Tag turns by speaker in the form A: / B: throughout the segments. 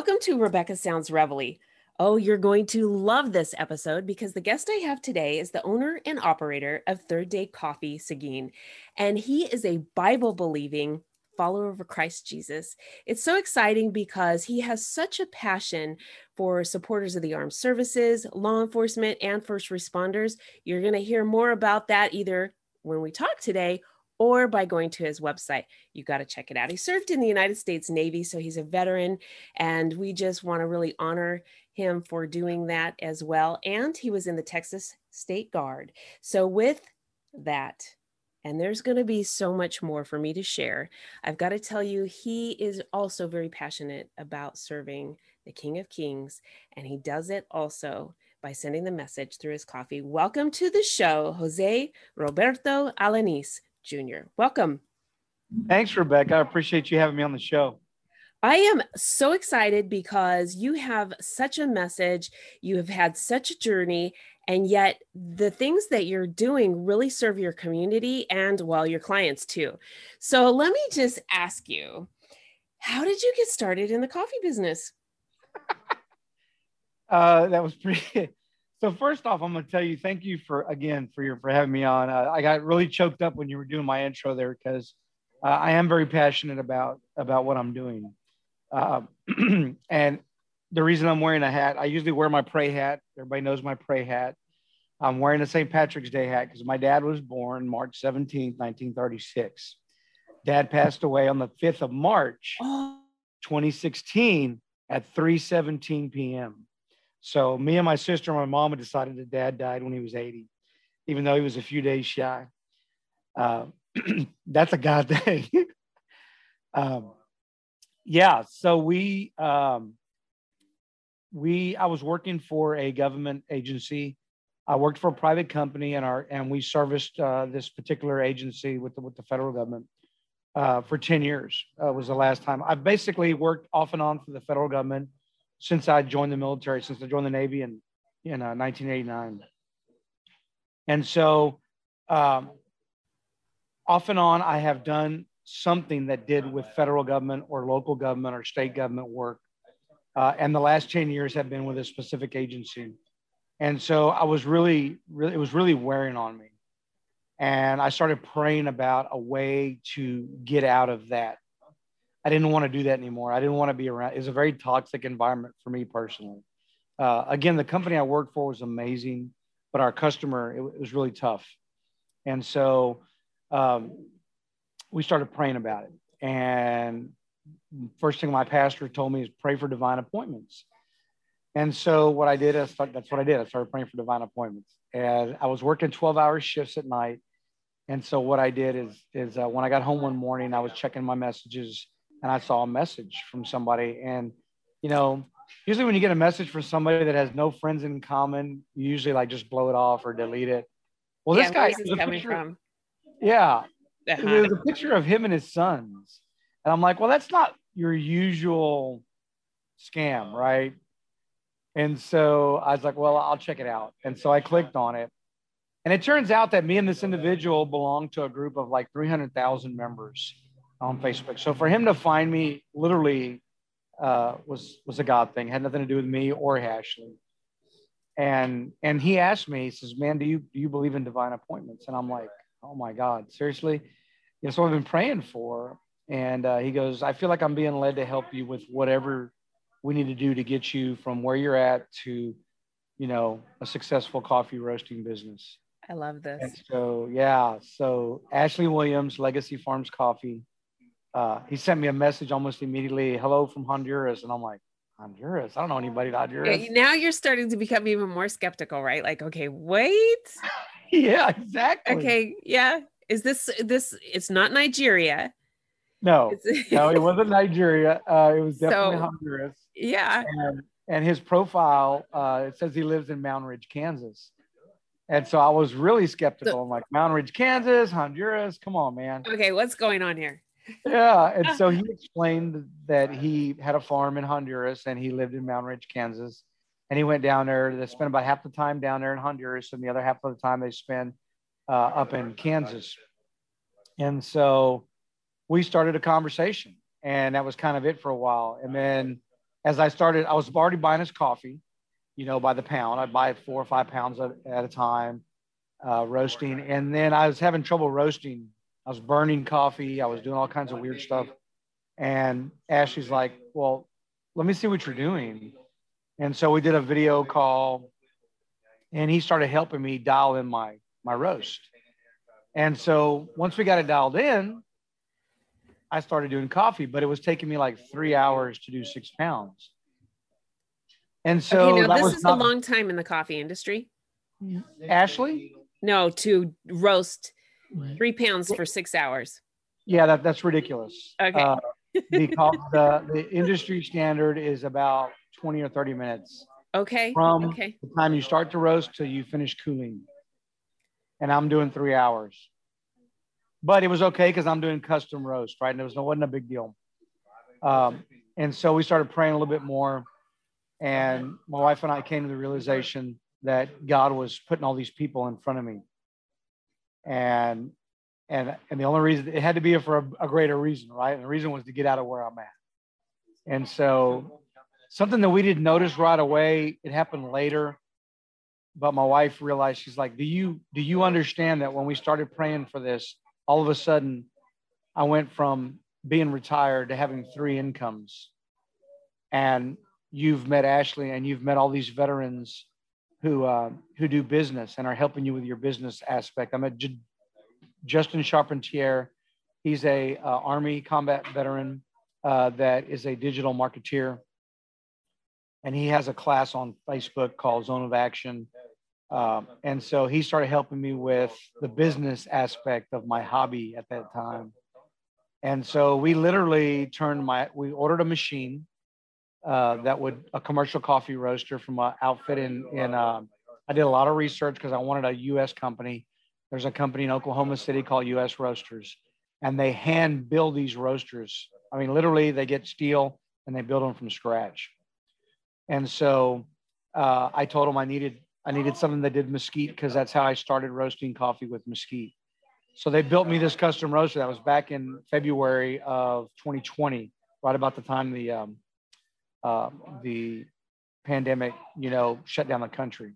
A: Welcome to Rebecca Sounds Reveille. Oh, you're going to love this episode because the guest I have today is the owner and operator of Third Day Coffee, Seguin. And he is a Bible believing follower of Christ Jesus. It's so exciting because he has such a passion for supporters of the armed services, law enforcement, and first responders. You're going to hear more about that either when we talk today or by going to his website. You got to check it out. He served in the United States Navy, so he's a veteran, and we just want to really honor him for doing that as well. And he was in the Texas State Guard. So, with that, and there's going to be so much more for me to share. I've got to tell you, he is also very passionate about serving the King of Kings, and he does it also by sending the message through his coffee. Welcome to the show, Jose Roberto Alaniz. Jr. Welcome.
B: Thanks, Rebecca. I appreciate you having me on the show.
A: I am so excited because you have such a message, you have had such a journey, and yet the things that you're doing really serve your community and well your clients too. So let me just ask you, how did you get started in the coffee business?
B: uh, that was pretty so first off, I'm going to tell you thank you for again for your for having me on. Uh, I got really choked up when you were doing my intro there because uh, I am very passionate about about what I'm doing, uh, and the reason I'm wearing a hat. I usually wear my pray hat. Everybody knows my pray hat. I'm wearing a St. Patrick's Day hat because my dad was born March 17, 1936. Dad passed away on the 5th of March, 2016 at 3:17 p.m. So me and my sister and my mom decided that dad died when he was 80, even though he was a few days shy. Uh, that's a God thing. um, yeah. So we, um, we, I was working for a government agency. I worked for a private company and our, and we serviced uh, this particular agency with the, with the federal government uh, for 10 years was the last time. I basically worked off and on for the federal government since I joined the military, since I joined the Navy in in uh, 1989. And so, um, off and on, I have done something that did with federal government or local government or state government work. Uh, and the last 10 years have been with a specific agency. And so I was really, really, it was really wearing on me. And I started praying about a way to get out of that I didn't want to do that anymore. I didn't want to be around. It was a very toxic environment for me personally. Uh, again, the company I worked for was amazing, but our customer, it, it was really tough. And so um, we started praying about it. And first thing my pastor told me is pray for divine appointments. And so what I did, I started, that's what I did. I started praying for divine appointments. And I was working 12 hour shifts at night. And so what I did is, is uh, when I got home one morning, I was checking my messages and I saw a message from somebody. And, you know, usually when you get a message from somebody that has no friends in common, you usually like just blow it off or delete it. Well,
A: yeah,
B: this guy
A: is coming picture, from.
B: Yeah. Uh-huh. There's a picture of him and his sons. And I'm like, well, that's not your usual scam, right? And so I was like, well, I'll check it out. And so I clicked on it. And it turns out that me and this individual belong to a group of like 300,000 members on Facebook. So for him to find me literally uh, was was a God thing. It had nothing to do with me or Ashley. And and he asked me, he says, "Man, do you do you believe in divine appointments?" And I'm like, "Oh my God, seriously?" Yeah, so I've been praying for. And uh, he goes, "I feel like I'm being led to help you with whatever we need to do to get you from where you're at to, you know, a successful coffee roasting business."
A: I love this.
B: And so yeah, so Ashley Williams, Legacy Farms Coffee uh, he sent me a message almost immediately, hello from Honduras. And I'm like, Honduras? I don't know anybody in Honduras.
A: Yeah, now you're starting to become even more skeptical, right? Like, okay, wait.
B: yeah, exactly.
A: Okay, yeah. Is this this it's not Nigeria?
B: No, no, it wasn't Nigeria. Uh, it was definitely so, Honduras.
A: Yeah.
B: And, and his profile, uh, it says he lives in Moundridge, Kansas. And so I was really skeptical. So, I'm like, Moundridge, Kansas, Honduras. Come on, man.
A: Okay, what's going on here?
B: Yeah. And so he explained that he had a farm in Honduras and he lived in Moundridge, Kansas. And he went down there. They spent about half the time down there in Honduras, and the other half of the time they spent uh, up in Kansas. And so we started a conversation, and that was kind of it for a while. And then as I started, I was already buying his coffee, you know, by the pound. I'd buy four or five pounds at, at a time, uh, roasting. And then I was having trouble roasting. I was burning coffee. I was doing all kinds of weird stuff. And Ashley's like, well, let me see what you're doing. And so we did a video call and he started helping me dial in my, my roast. And so once we got it dialed in, I started doing coffee, but it was taking me like three hours to do six pounds. And so
A: okay, now this is not... a long time in the coffee industry.
B: Ashley?
A: No, to roast three pounds for six hours.
B: Yeah, that, that's ridiculous.
A: Okay. Uh,
B: because the, the industry standard is about 20 or 30 minutes.
A: Okay.
B: From
A: okay.
B: the time you start to roast till you finish cooling. And I'm doing three hours but it was okay because I'm doing custom roast, right? And it was no wasn't a big deal. Um, and so we started praying a little bit more, and my wife and I came to the realization that God was putting all these people in front of me, and and and the only reason it had to be for a, a greater reason, right? And the reason was to get out of where I'm at. And so something that we didn't notice right away, it happened later but my wife realized she's like do you do you understand that when we started praying for this all of a sudden I went from being retired to having three incomes. And you've met Ashley and you've met all these veterans who uh, who do business and are helping you with your business aspect. I met J- Justin Charpentier. He's a uh, Army combat veteran uh, that is a digital marketeer, and he has a class on Facebook called Zone of Action um, and so he started helping me with the business aspect of my hobby at that time. And so we literally turned my, we ordered a machine uh, that would, a commercial coffee roaster from an outfit in, in uh, I did a lot of research because I wanted a US company. There's a company in Oklahoma City called US Roasters, and they hand build these roasters. I mean, literally, they get steel and they build them from scratch. And so uh, I told them I needed I needed something that did mesquite because that's how I started roasting coffee with mesquite. So they built me this custom roaster that was back in February of 2020, right about the time the um, uh, the pandemic, you know, shut down the country.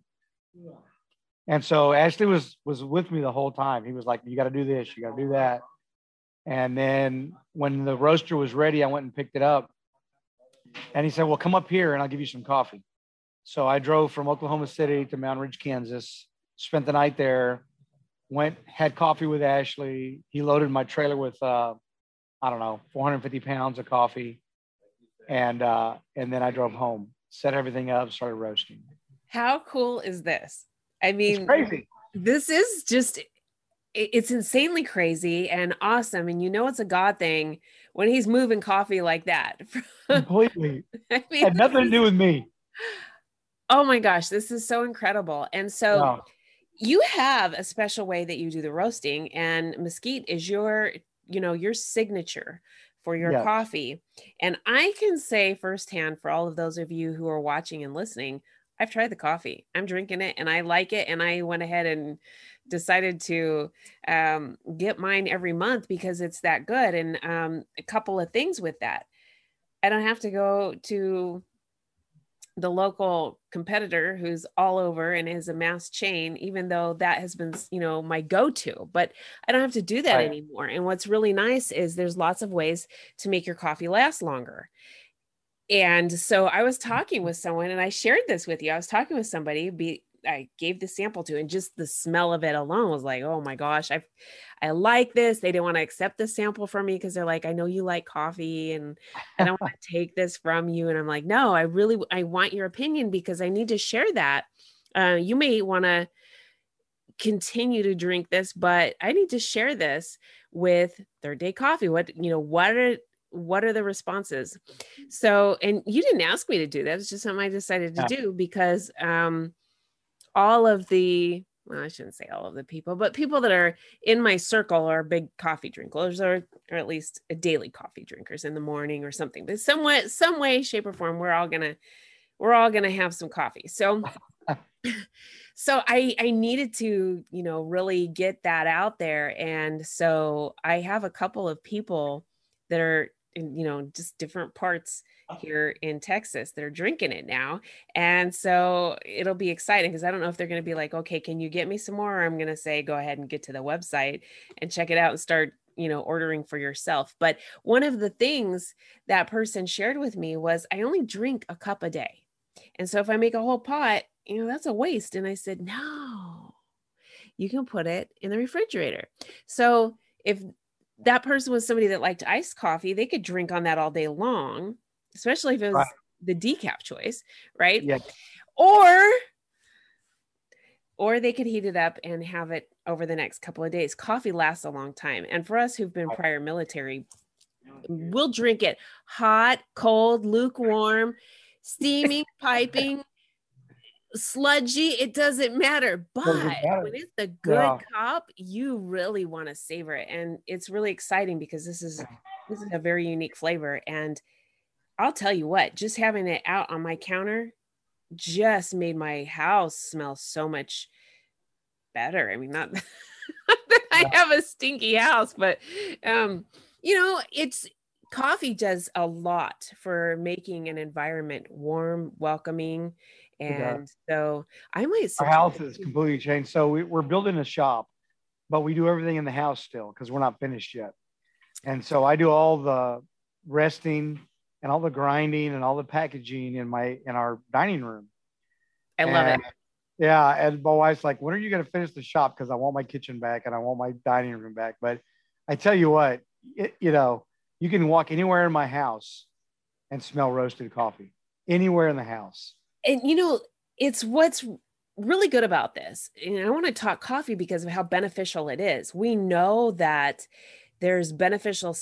B: And so Ashley was was with me the whole time. He was like, "You got to do this, you got to do that." And then when the roaster was ready, I went and picked it up. And he said, "Well, come up here and I'll give you some coffee." So I drove from Oklahoma City to Moundridge, Kansas, spent the night there, went, had coffee with Ashley. He loaded my trailer with, uh, I don't know, 450 pounds of coffee. And, uh, and then I drove home, set everything up, started roasting.
A: How cool is this? I mean,
B: it's crazy.
A: This is just, it's insanely crazy and awesome. And you know, it's a God thing when he's moving coffee like that.
B: Completely. I mean, had nothing to do with me.
A: Oh my gosh, this is so incredible. And so wow. you have a special way that you do the roasting and mesquite is your, you know, your signature for your yes. coffee. And I can say firsthand for all of those of you who are watching and listening, I've tried the coffee. I'm drinking it and I like it. And I went ahead and decided to um, get mine every month because it's that good. And um, a couple of things with that. I don't have to go to the local competitor who's all over and is a mass chain even though that has been you know my go-to but i don't have to do that right. anymore. And what's really nice is there's lots of ways to make your coffee last longer. And so i was talking mm-hmm. with someone and i shared this with you. I was talking with somebody be I gave the sample to, and just the smell of it alone was like, oh my gosh, I, I like this. They didn't want to accept the sample from me because they're like, I know you like coffee, and I don't want to take this from you. And I'm like, no, I really, I want your opinion because I need to share that. Uh, you may want to continue to drink this, but I need to share this with Third Day Coffee. What you know, what are what are the responses? So, and you didn't ask me to do that. It's just something I decided to do because um all of the well, I shouldn't say all of the people, but people that are in my circle are big coffee drinkers or, or at least daily coffee drinkers in the morning or something. But some way, some way, shape, or form, we're all gonna we're all gonna have some coffee. So so I I needed to, you know, really get that out there. And so I have a couple of people that are in, you know, just different parts oh. here in Texas that are drinking it now. And so it'll be exciting because I don't know if they're going to be like, okay, can you get me some more? Or I'm going to say, go ahead and get to the website and check it out and start, you know, ordering for yourself. But one of the things that person shared with me was, I only drink a cup a day. And so if I make a whole pot, you know, that's a waste. And I said, no, you can put it in the refrigerator. So if that person was somebody that liked iced coffee, they could drink on that all day long, especially if it was right. the decaf choice, right?
B: Yeah.
A: Or or they could heat it up and have it over the next couple of days. Coffee lasts a long time. And for us who've been prior military, we'll drink it hot, cold, lukewarm, steaming, piping, sludgy, it doesn't matter. But doesn't matter. when it's the good yeah. cup, you really want to savor it. And it's really exciting because this is this is a very unique flavor. And I'll tell you what, just having it out on my counter just made my house smell so much better. I mean, not that I have a stinky house, but um, you know, it's coffee does a lot for making an environment warm, welcoming and so I might.
B: Our house is completely changed. So we, we're building a shop, but we do everything in the house still because we're not finished yet. And so I do all the resting and all the grinding and all the packaging in my in our dining room.
A: I love and, it.
B: Yeah, and my wife's like, "When are you going to finish the shop? Because I want my kitchen back and I want my dining room back." But I tell you what, it, you know, you can walk anywhere in my house and smell roasted coffee anywhere in the house
A: and you know, it's what's really good about this. And I want to talk coffee because of how beneficial it is. We know that there's beneficial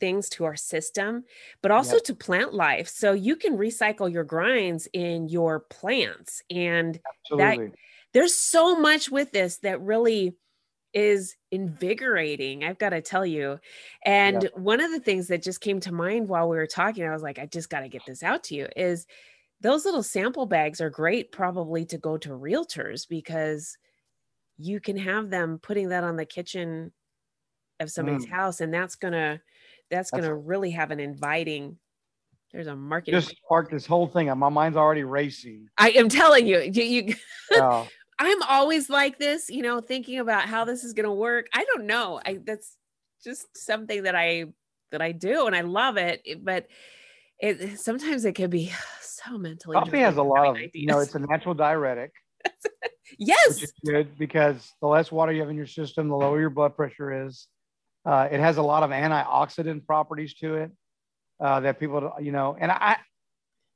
A: things to our system, but also yep. to plant life. So you can recycle your grinds in your plants. And Absolutely. that there's so much with this that really is invigorating i've got to tell you and yep. one of the things that just came to mind while we were talking i was like i just got to get this out to you is those little sample bags are great probably to go to realtors because you can have them putting that on the kitchen of somebody's mm. house and that's gonna that's, that's gonna really have an inviting there's a market
B: just spark this whole thing my mind's already racing
A: i am telling you you, you yeah. i'm always like this you know thinking about how this is gonna work i don't know i that's just something that i that i do and i love it but it sometimes it can be so mentally.
B: Coffee has a lot of, ideas. you know, it's a natural diuretic.
A: yes.
B: Good because the less water you have in your system, the lower your blood pressure is. Uh, it has a lot of antioxidant properties to it uh, that people, you know, and I,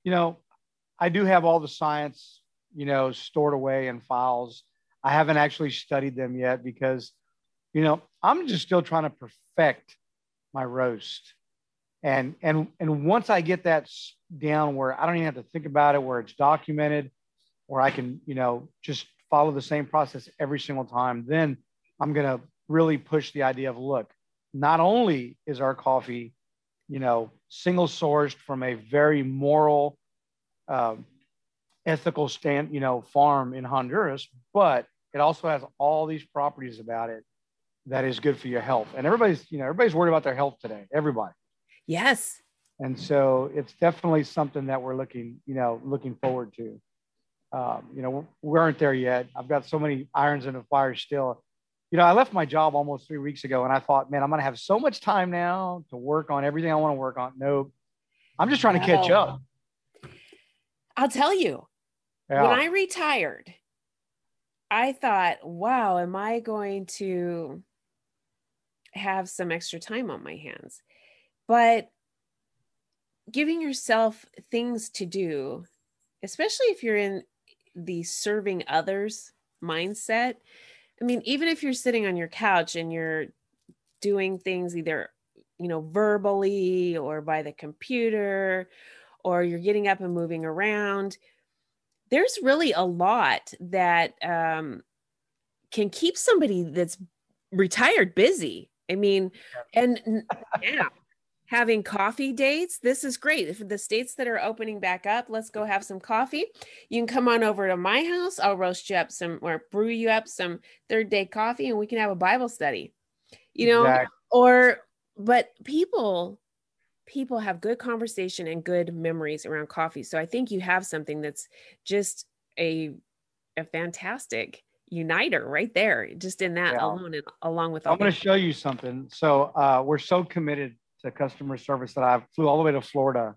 B: you know, I do have all the science, you know, stored away in files. I haven't actually studied them yet because, you know, I'm just still trying to perfect my roast and and and once i get that down where i don't even have to think about it where it's documented where i can you know just follow the same process every single time then i'm going to really push the idea of look not only is our coffee you know single sourced from a very moral um, ethical stand you know farm in honduras but it also has all these properties about it that is good for your health. And everybody's you know everybody's worried about their health today everybody
A: Yes.
B: And so it's definitely something that we're looking, you know, looking forward to. Um, you know, we aren't there yet. I've got so many irons in the fire still. You know, I left my job almost three weeks ago and I thought, man, I'm going to have so much time now to work on everything I want to work on. Nope. I'm just trying to catch up.
A: I'll tell you, yeah. when I retired, I thought, wow, am I going to have some extra time on my hands? But giving yourself things to do, especially if you're in the serving others mindset. I mean, even if you're sitting on your couch and you're doing things either, you know, verbally or by the computer, or you're getting up and moving around, there's really a lot that um, can keep somebody that's retired busy. I mean, and yeah, having coffee dates. This is great. For the states that are opening back up, let's go have some coffee. You can come on over to my house. I'll roast you up some or brew you up some third day coffee and we can have a Bible study. You know, exactly. or but people people have good conversation and good memories around coffee. So I think you have something that's just a a fantastic uniter right there, just in that yeah. alone, and along with.
B: I'm going to show you something. So uh, we're so committed to customer service that I flew all the way to Florida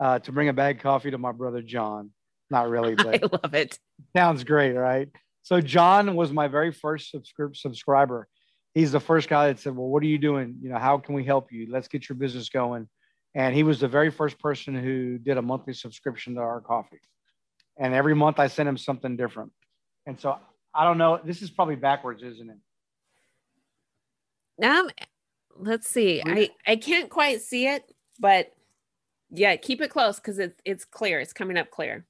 B: uh, to bring a bag of coffee to my brother John. Not really, but
A: I love it.
B: Sounds great, right? So John was my very first subscri- subscriber. He's the first guy that said, "Well, what are you doing? You know, how can we help you? Let's get your business going." And he was the very first person who did a monthly subscription to our coffee. And every month I sent him something different. And so I don't know. This is probably backwards, isn't it?
A: Um, let's see. I I can't quite see it, but yeah, keep it close because it's it's clear. It's coming up clear.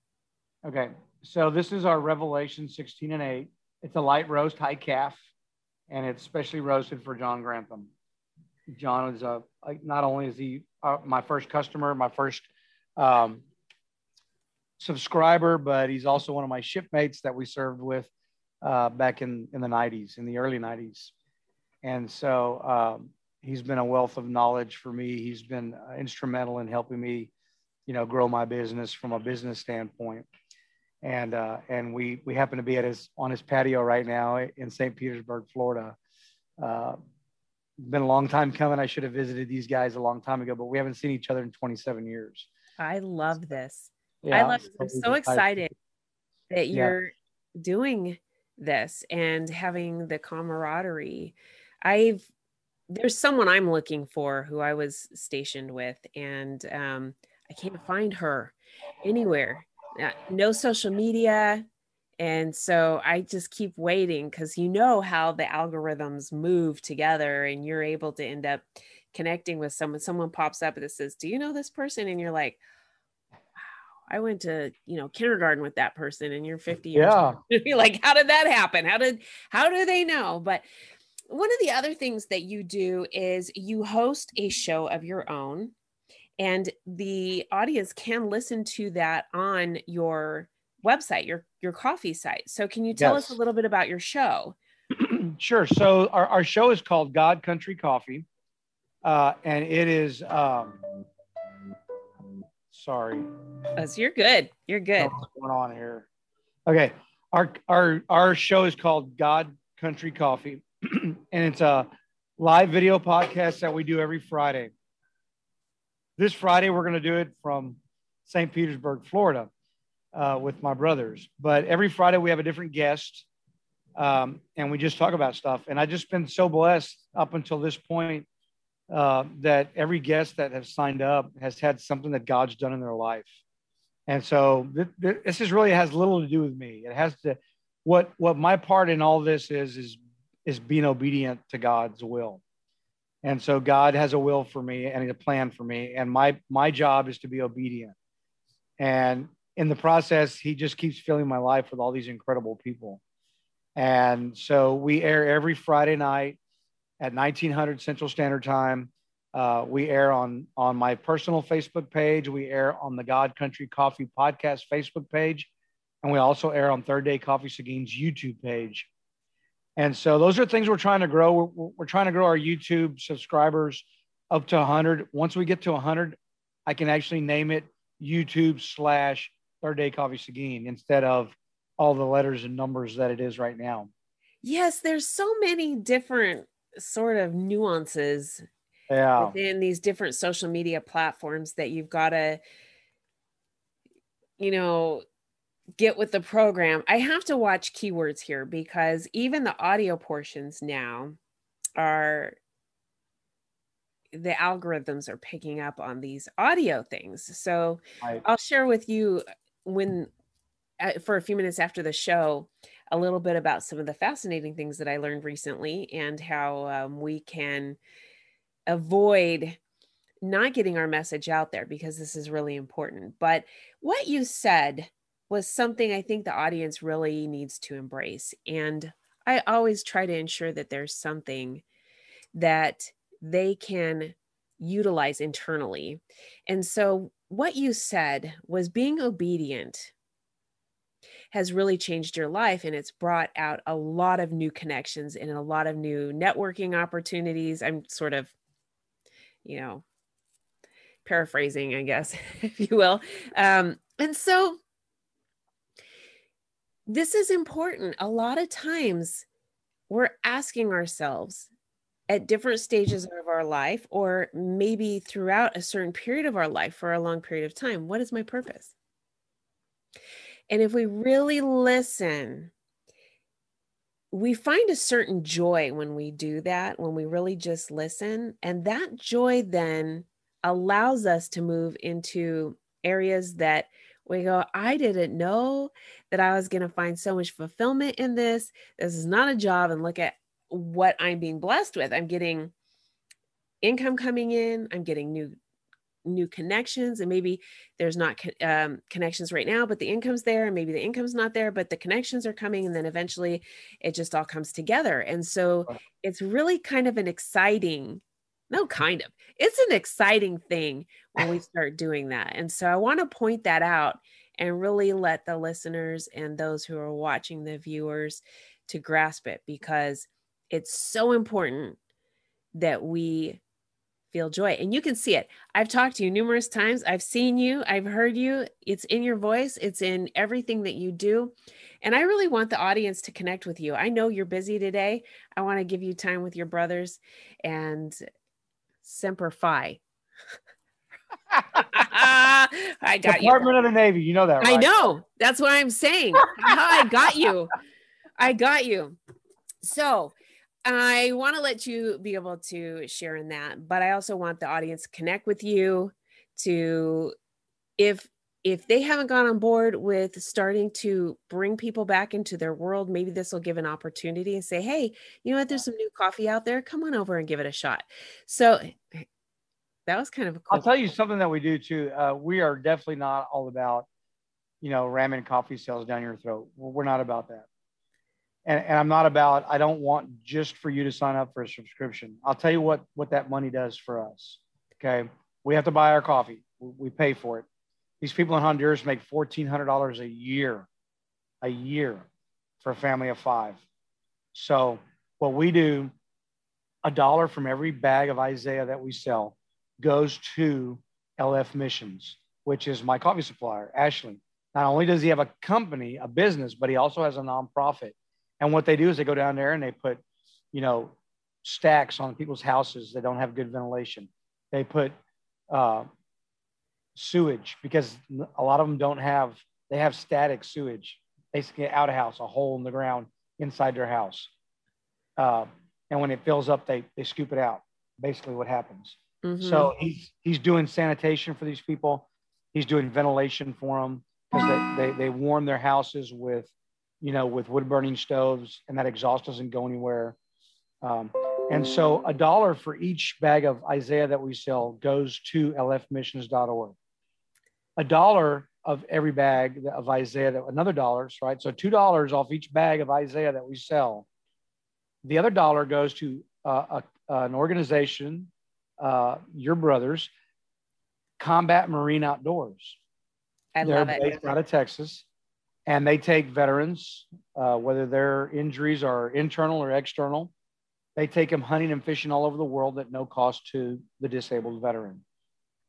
B: Okay, so this is our Revelation 16 and 8. It's a light roast high calf, and it's specially roasted for John Grantham. John is a not only is he uh, my first customer, my first um, subscriber, but he's also one of my shipmates that we served with uh, back in in the 90s, in the early 90s, and so um, he's been a wealth of knowledge for me. He's been uh, instrumental in helping me, you know, grow my business from a business standpoint. And uh, and we we happen to be at his on his patio right now in St. Petersburg, Florida. Uh, been a long time coming. I should have visited these guys a long time ago, but we haven't seen each other in 27 years.
A: I love this. Yeah, I love. I'm so excited that you're yeah. doing this and having the camaraderie. I've there's someone I'm looking for who I was stationed with, and um, I can't find her anywhere. Uh, no social media. And so I just keep waiting because you know how the algorithms move together, and you're able to end up connecting with someone. Someone pops up that says, Do you know this person? And you're like, Wow, I went to, you know, kindergarten with that person, and you're 50 years
B: yeah.
A: you're like, How did that happen? How did, how do they know? But one of the other things that you do is you host a show of your own and the audience can listen to that on your website your your coffee site. So can you tell yes. us a little bit about your show?
B: Sure. So our, our show is called god country coffee uh, and it is um, sorry.
A: Oh, so you're good. You're good.
B: What's going on here. Okay. Our our our show is called god country coffee and it's a live video podcast that we do every Friday. This Friday, we're going to do it from St. Petersburg, Florida, uh, with my brothers. But every Friday, we have a different guest, um, and we just talk about stuff. And I've just been so blessed up until this point uh, that every guest that has signed up has had something that God's done in their life. And so th- th- this is really has little to do with me. It has to what what my part in all this is is is being obedient to God's will. And so God has a will for me and a plan for me. And my my job is to be obedient. And in the process, he just keeps filling my life with all these incredible people. And so we air every Friday night at 1900 Central Standard Time. Uh, we air on on my personal Facebook page. We air on the God Country Coffee Podcast Facebook page, and we also air on Third Day Coffee Seguin's YouTube page. And so those are things we're trying to grow. We're, we're trying to grow our YouTube subscribers up to 100. Once we get to 100, I can actually name it YouTube slash Third Day Coffee Seguin instead of all the letters and numbers that it is right now.
A: Yes, there's so many different sort of nuances
B: yeah.
A: within these different social media platforms that you've got to, you know, get with the program. I have to watch keywords here because even the audio portions now are the algorithms are picking up on these audio things. So I, will share with you when uh, for a few minutes after the show a little bit about some of the fascinating things that I learned recently and how um, we can avoid not getting our message out there because this is really important. But what you said was something I think the audience really needs to embrace. And I always try to ensure that there's something that they can utilize internally. And so, what you said was being obedient has really changed your life and it's brought out a lot of new connections and a lot of new networking opportunities. I'm sort of, you know, paraphrasing, I guess, if you will. Um, and so this is important. A lot of times we're asking ourselves at different stages of our life, or maybe throughout a certain period of our life for a long period of time, what is my purpose? And if we really listen, we find a certain joy when we do that, when we really just listen. And that joy then allows us to move into areas that we go, I didn't know that I was going to find so much fulfillment in this. This is not a job. And look at what I'm being blessed with. I'm getting income coming in, I'm getting new new connections and maybe there's not um, connections right now but the income's there and maybe the income's not there but the connections are coming and then eventually it just all comes together and so it's really kind of an exciting no kind of. It's an exciting thing when we start doing that and so i want to point that out and really let the listeners and those who are watching the viewers to grasp it because it's so important that we feel joy and you can see it. I've talked to you numerous times. I've seen you. I've heard you. It's in your voice. It's in everything that you do and i really want the audience to connect with you. I know you're busy today. I want to give you time with your brothers and semper fi I got
B: Department
A: you.
B: Department of the Navy. You know that, right?
A: I know. That's what I'm saying. I got you. I got you. So I want to let you be able to share in that, but I also want the audience to connect with you to if if they haven't gone on board with starting to bring people back into their world, maybe this will give an opportunity and say, hey, you know what, there's some new coffee out there. Come on over and give it a shot. So that was kind of a
B: cool. I'll tell you something that we do too. Uh, we are definitely not all about, you know, ramming coffee sales down your throat. We're not about that and, and I'm not about I don't want just for you to sign up for a subscription. I'll tell you what what that money does for us. Okay, we have to buy our coffee. We pay for it. These people in Honduras make fourteen hundred dollars a year, a year, for a family of five. So what we do, a dollar from every bag of Isaiah that we sell goes to LF Missions, which is my coffee supplier, Ashley. Not only does he have a company, a business, but he also has a nonprofit and what they do is they go down there and they put, you know, stacks on people's houses that don't have good ventilation. They put uh, sewage because a lot of them don't have, they have static sewage, basically out of house, a hole in the ground inside their house. Uh, and when it fills up, they, they scoop it out. Basically, what happens. Mm-hmm. So he's he's doing sanitation for these people. He's doing ventilation for them because they, they, they warm their houses with you know, with wood burning stoves, and that exhaust doesn't go anywhere. Um, and so a dollar for each bag of Isaiah that we sell goes to lfmissions.org. A dollar of every bag of Isaiah, that, another dollars, right? So two dollars off each bag of Isaiah that we sell. The other dollar goes to uh, a, an organization, uh, your brothers, Combat Marine Outdoors.
A: I
B: They're
A: love
B: it. based out of Texas and they take veterans, uh, whether their injuries are internal or external, they take them hunting and fishing all over the world at no cost to the disabled veteran.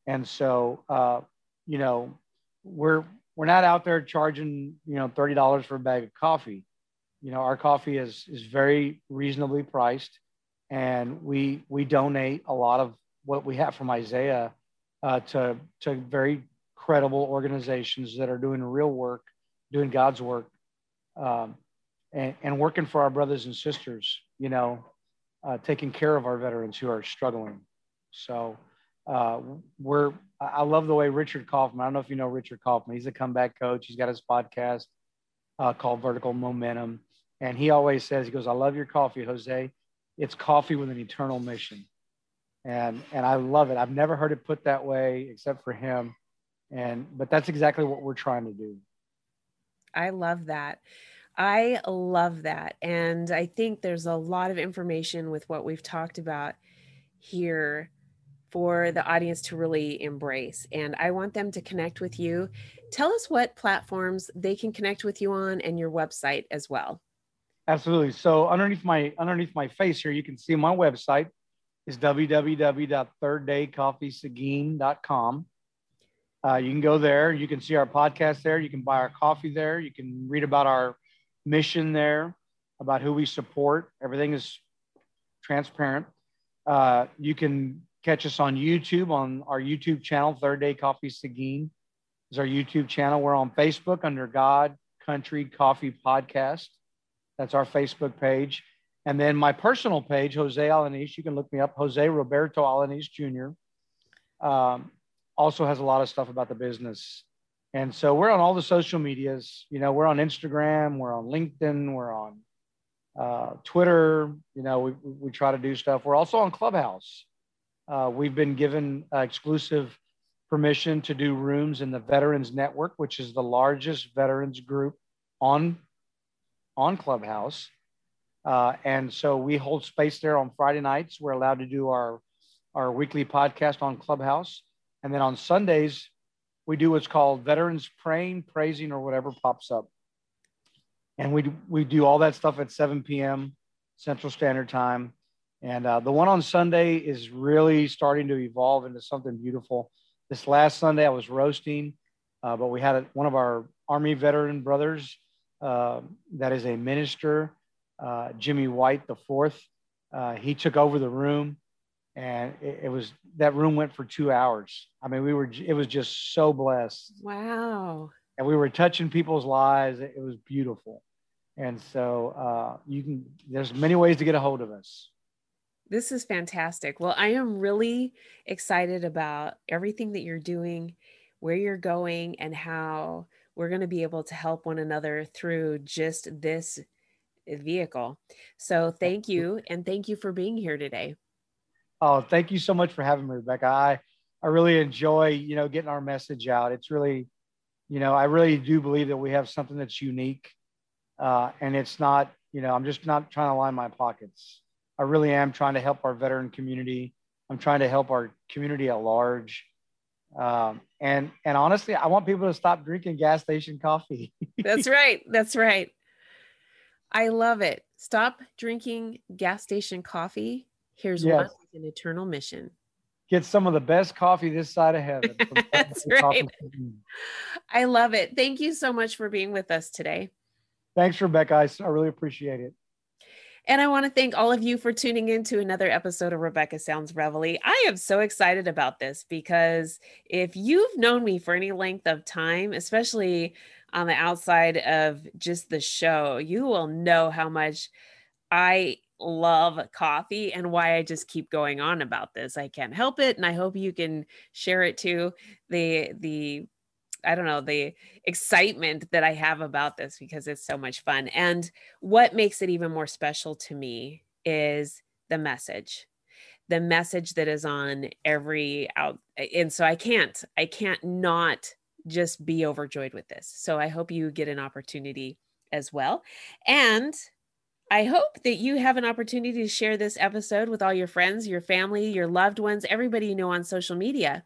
B: And so, uh, you know, we're we're not out there charging you know thirty dollars for a bag of coffee. You know, our coffee is is very reasonably priced, and we we donate a lot of what we have from Isaiah uh, to to very credible organizations that are doing real work doing God's work, um, and, and, working for our brothers and sisters. You know, uh, taking care of our veterans who are struggling. So uh, we're. I love the way Richard Kaufman. I don't know if you know Richard Kaufman. He's a comeback coach. He's got his podcast uh, called Vertical Momentum, and he always says, "He goes, I love your coffee, Jose. It's coffee with an eternal mission." and and I love it. I've never heard it put that way except for him, and but that's exactly what we're trying to do.
A: I love that. I love that. And I think there's a lot of information with what we've talked about here for the audience to really embrace. And I want them to connect with you. Tell us what platforms they can connect with you on and your website as well.
B: Absolutely. So underneath my underneath my face here, you can see my website, is www.thirddaycoffeeseguin.com. Uh, you can go there. You can see our podcast there. You can buy our coffee there. You can read about our mission there, about who we support. Everything is transparent. Uh, you can catch us on YouTube on our YouTube channel, Third Day Coffee Seguin is our YouTube channel. We're on Facebook under God Country Coffee Podcast. That's our Facebook page. And then my personal page, Jose Alaniz, you can look me up, Jose Roberto Alaniz Jr. Um, also has a lot of stuff about the business. And so we're on all the social medias. You know, we're on Instagram, we're on LinkedIn, we're on uh, Twitter. You know, we, we try to do stuff. We're also on Clubhouse. Uh, we've been given uh, exclusive permission to do rooms in the Veterans Network, which is the largest veterans group on on Clubhouse. Uh, and so we hold space there on Friday nights. We're allowed to do our our weekly podcast on Clubhouse. And then on Sundays, we do what's called veterans praying, praising, or whatever pops up. And we, we do all that stuff at 7 p.m. Central Standard Time. And uh, the one on Sunday is really starting to evolve into something beautiful. This last Sunday, I was roasting, uh, but we had a, one of our Army veteran brothers uh, that is a minister, uh, Jimmy White the fourth. Uh, he took over the room and it, it, was that room went for two hours. I mean, we were it was just so blessed.
A: Wow.
B: And we were touching people's lives. It, was beautiful. And so uh, you can there's many ways to get a hold of us.
A: This is fantastic. Well, I am really excited about everything that you're doing, where you're going, and how we're going to be able to help one another through just this vehicle. So, thank you. And thank you for being here today.
B: Oh, thank you so much for having me, Rebecca. I, I really enjoy, you know, getting our message out. It's really, you know, I really do believe that we have something that's unique. Uh, and it's not, you know, I'm just not trying to line my pockets. I really am trying to help our veteran community. I'm trying to help our community at large. Um, and and honestly, I want people to stop drinking gas station coffee.
A: That's right. That's right. I love it. Stop drinking gas station coffee. Here's yes. one an eternal mission.
B: Get some of the best coffee this side of heaven.
A: That's right. I love it. Thank you so much for being with us today.
B: Thanks, Rebecca. I, I really appreciate it.
A: And I want to thank all of you for tuning in to another episode of Rebecca Sounds Reveille. I am so excited about this because if you've known me for any length of time, especially on the outside of just the show, you will know how much I love coffee and why I just keep going on about this. I can't help it and I hope you can share it too. The the I don't know, the excitement that I have about this because it's so much fun. And what makes it even more special to me is the message. The message that is on every out and so I can't I can't not just be overjoyed with this. So I hope you get an opportunity as well. And I hope that you have an opportunity to share this episode with all your friends, your family, your loved ones, everybody you know on social media.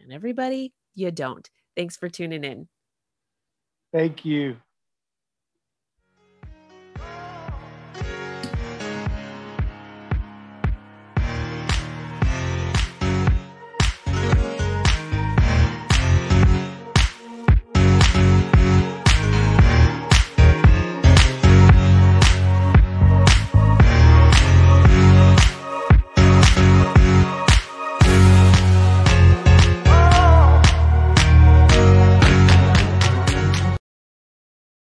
A: And everybody you don't. Thanks for tuning in.
B: Thank you.